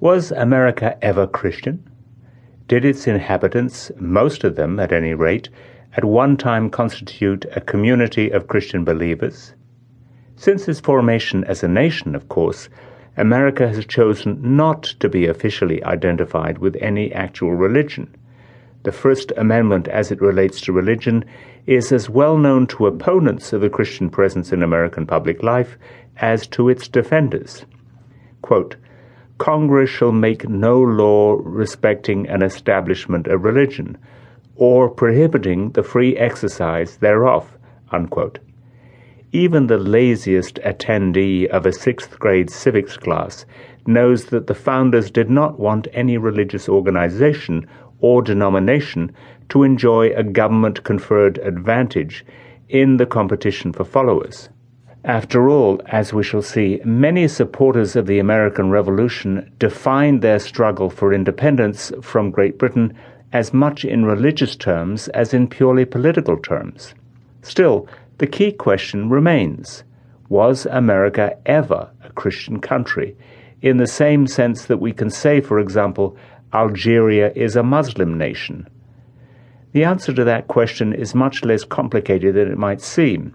Was America ever Christian? Did its inhabitants, most of them at any rate, at one time constitute a community of Christian believers? Since its formation as a nation, of course, America has chosen not to be officially identified with any actual religion. The First Amendment, as it relates to religion, is as well known to opponents of the Christian presence in American public life as to its defenders. Quote, Congress shall make no law respecting an establishment of religion, or prohibiting the free exercise thereof. Unquote. Even the laziest attendee of a sixth grade civics class knows that the founders did not want any religious organization or denomination to enjoy a government conferred advantage in the competition for followers. After all, as we shall see, many supporters of the American Revolution defined their struggle for independence from Great Britain as much in religious terms as in purely political terms. Still, the key question remains Was America ever a Christian country, in the same sense that we can say, for example, Algeria is a Muslim nation? The answer to that question is much less complicated than it might seem.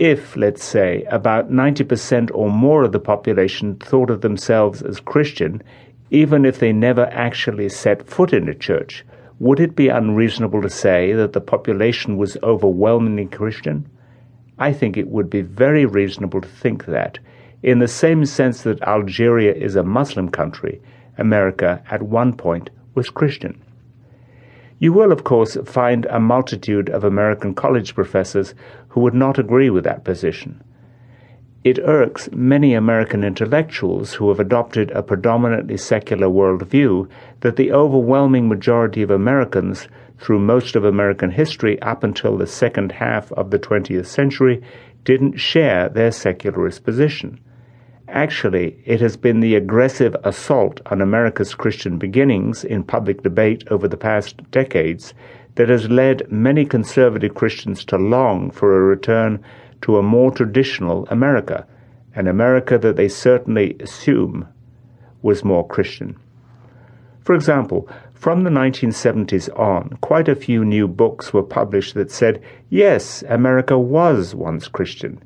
If, let's say, about 90% or more of the population thought of themselves as Christian, even if they never actually set foot in a church, would it be unreasonable to say that the population was overwhelmingly Christian? I think it would be very reasonable to think that, in the same sense that Algeria is a Muslim country, America at one point was Christian. You will, of course, find a multitude of American college professors who would not agree with that position. It irks many American intellectuals who have adopted a predominantly secular worldview that the overwhelming majority of Americans through most of American history up until the second half of the 20th century didn't share their secularist position. Actually, it has been the aggressive assault on America's Christian beginnings in public debate over the past decades that has led many conservative Christians to long for a return to a more traditional America, an America that they certainly assume was more Christian. For example, from the 1970s on, quite a few new books were published that said, yes, America was once Christian.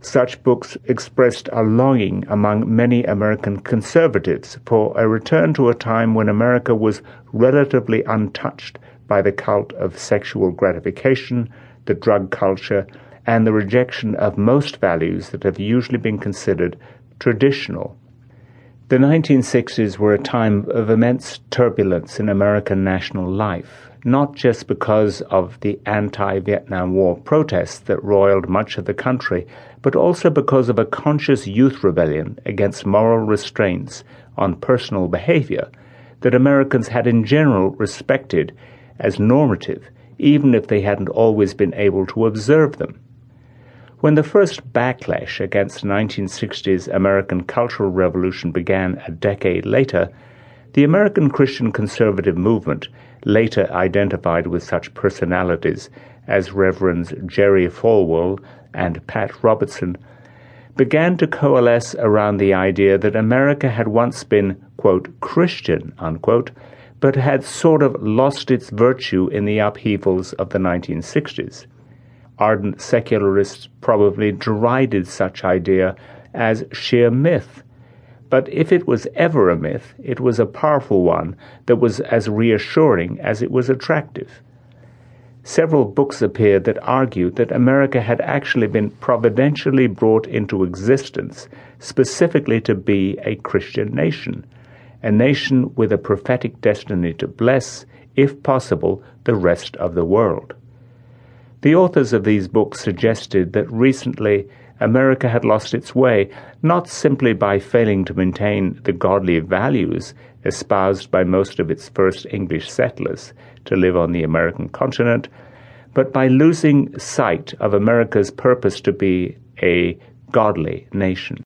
Such books expressed a longing among many American conservatives for a return to a time when America was relatively untouched by the cult of sexual gratification, the drug culture, and the rejection of most values that have usually been considered traditional. The 1960s were a time of immense turbulence in American national life not just because of the anti Vietnam War protests that roiled much of the country, but also because of a conscious youth rebellion against moral restraints on personal behavior that Americans had in general respected as normative, even if they hadn't always been able to observe them. When the first backlash against the 1960s American Cultural Revolution began a decade later, the American Christian conservative movement later identified with such personalities as Reverends Jerry Falwell and Pat Robertson, began to coalesce around the idea that America had once been, quote, Christian, unquote, but had sort of lost its virtue in the upheavals of the 1960s. Ardent secularists probably derided such idea as sheer myth but if it was ever a myth, it was a powerful one that was as reassuring as it was attractive. Several books appeared that argued that America had actually been providentially brought into existence specifically to be a Christian nation, a nation with a prophetic destiny to bless, if possible, the rest of the world. The authors of these books suggested that recently America had lost its way, not simply by failing to maintain the godly values espoused by most of its first English settlers to live on the American continent, but by losing sight of America's purpose to be a godly nation.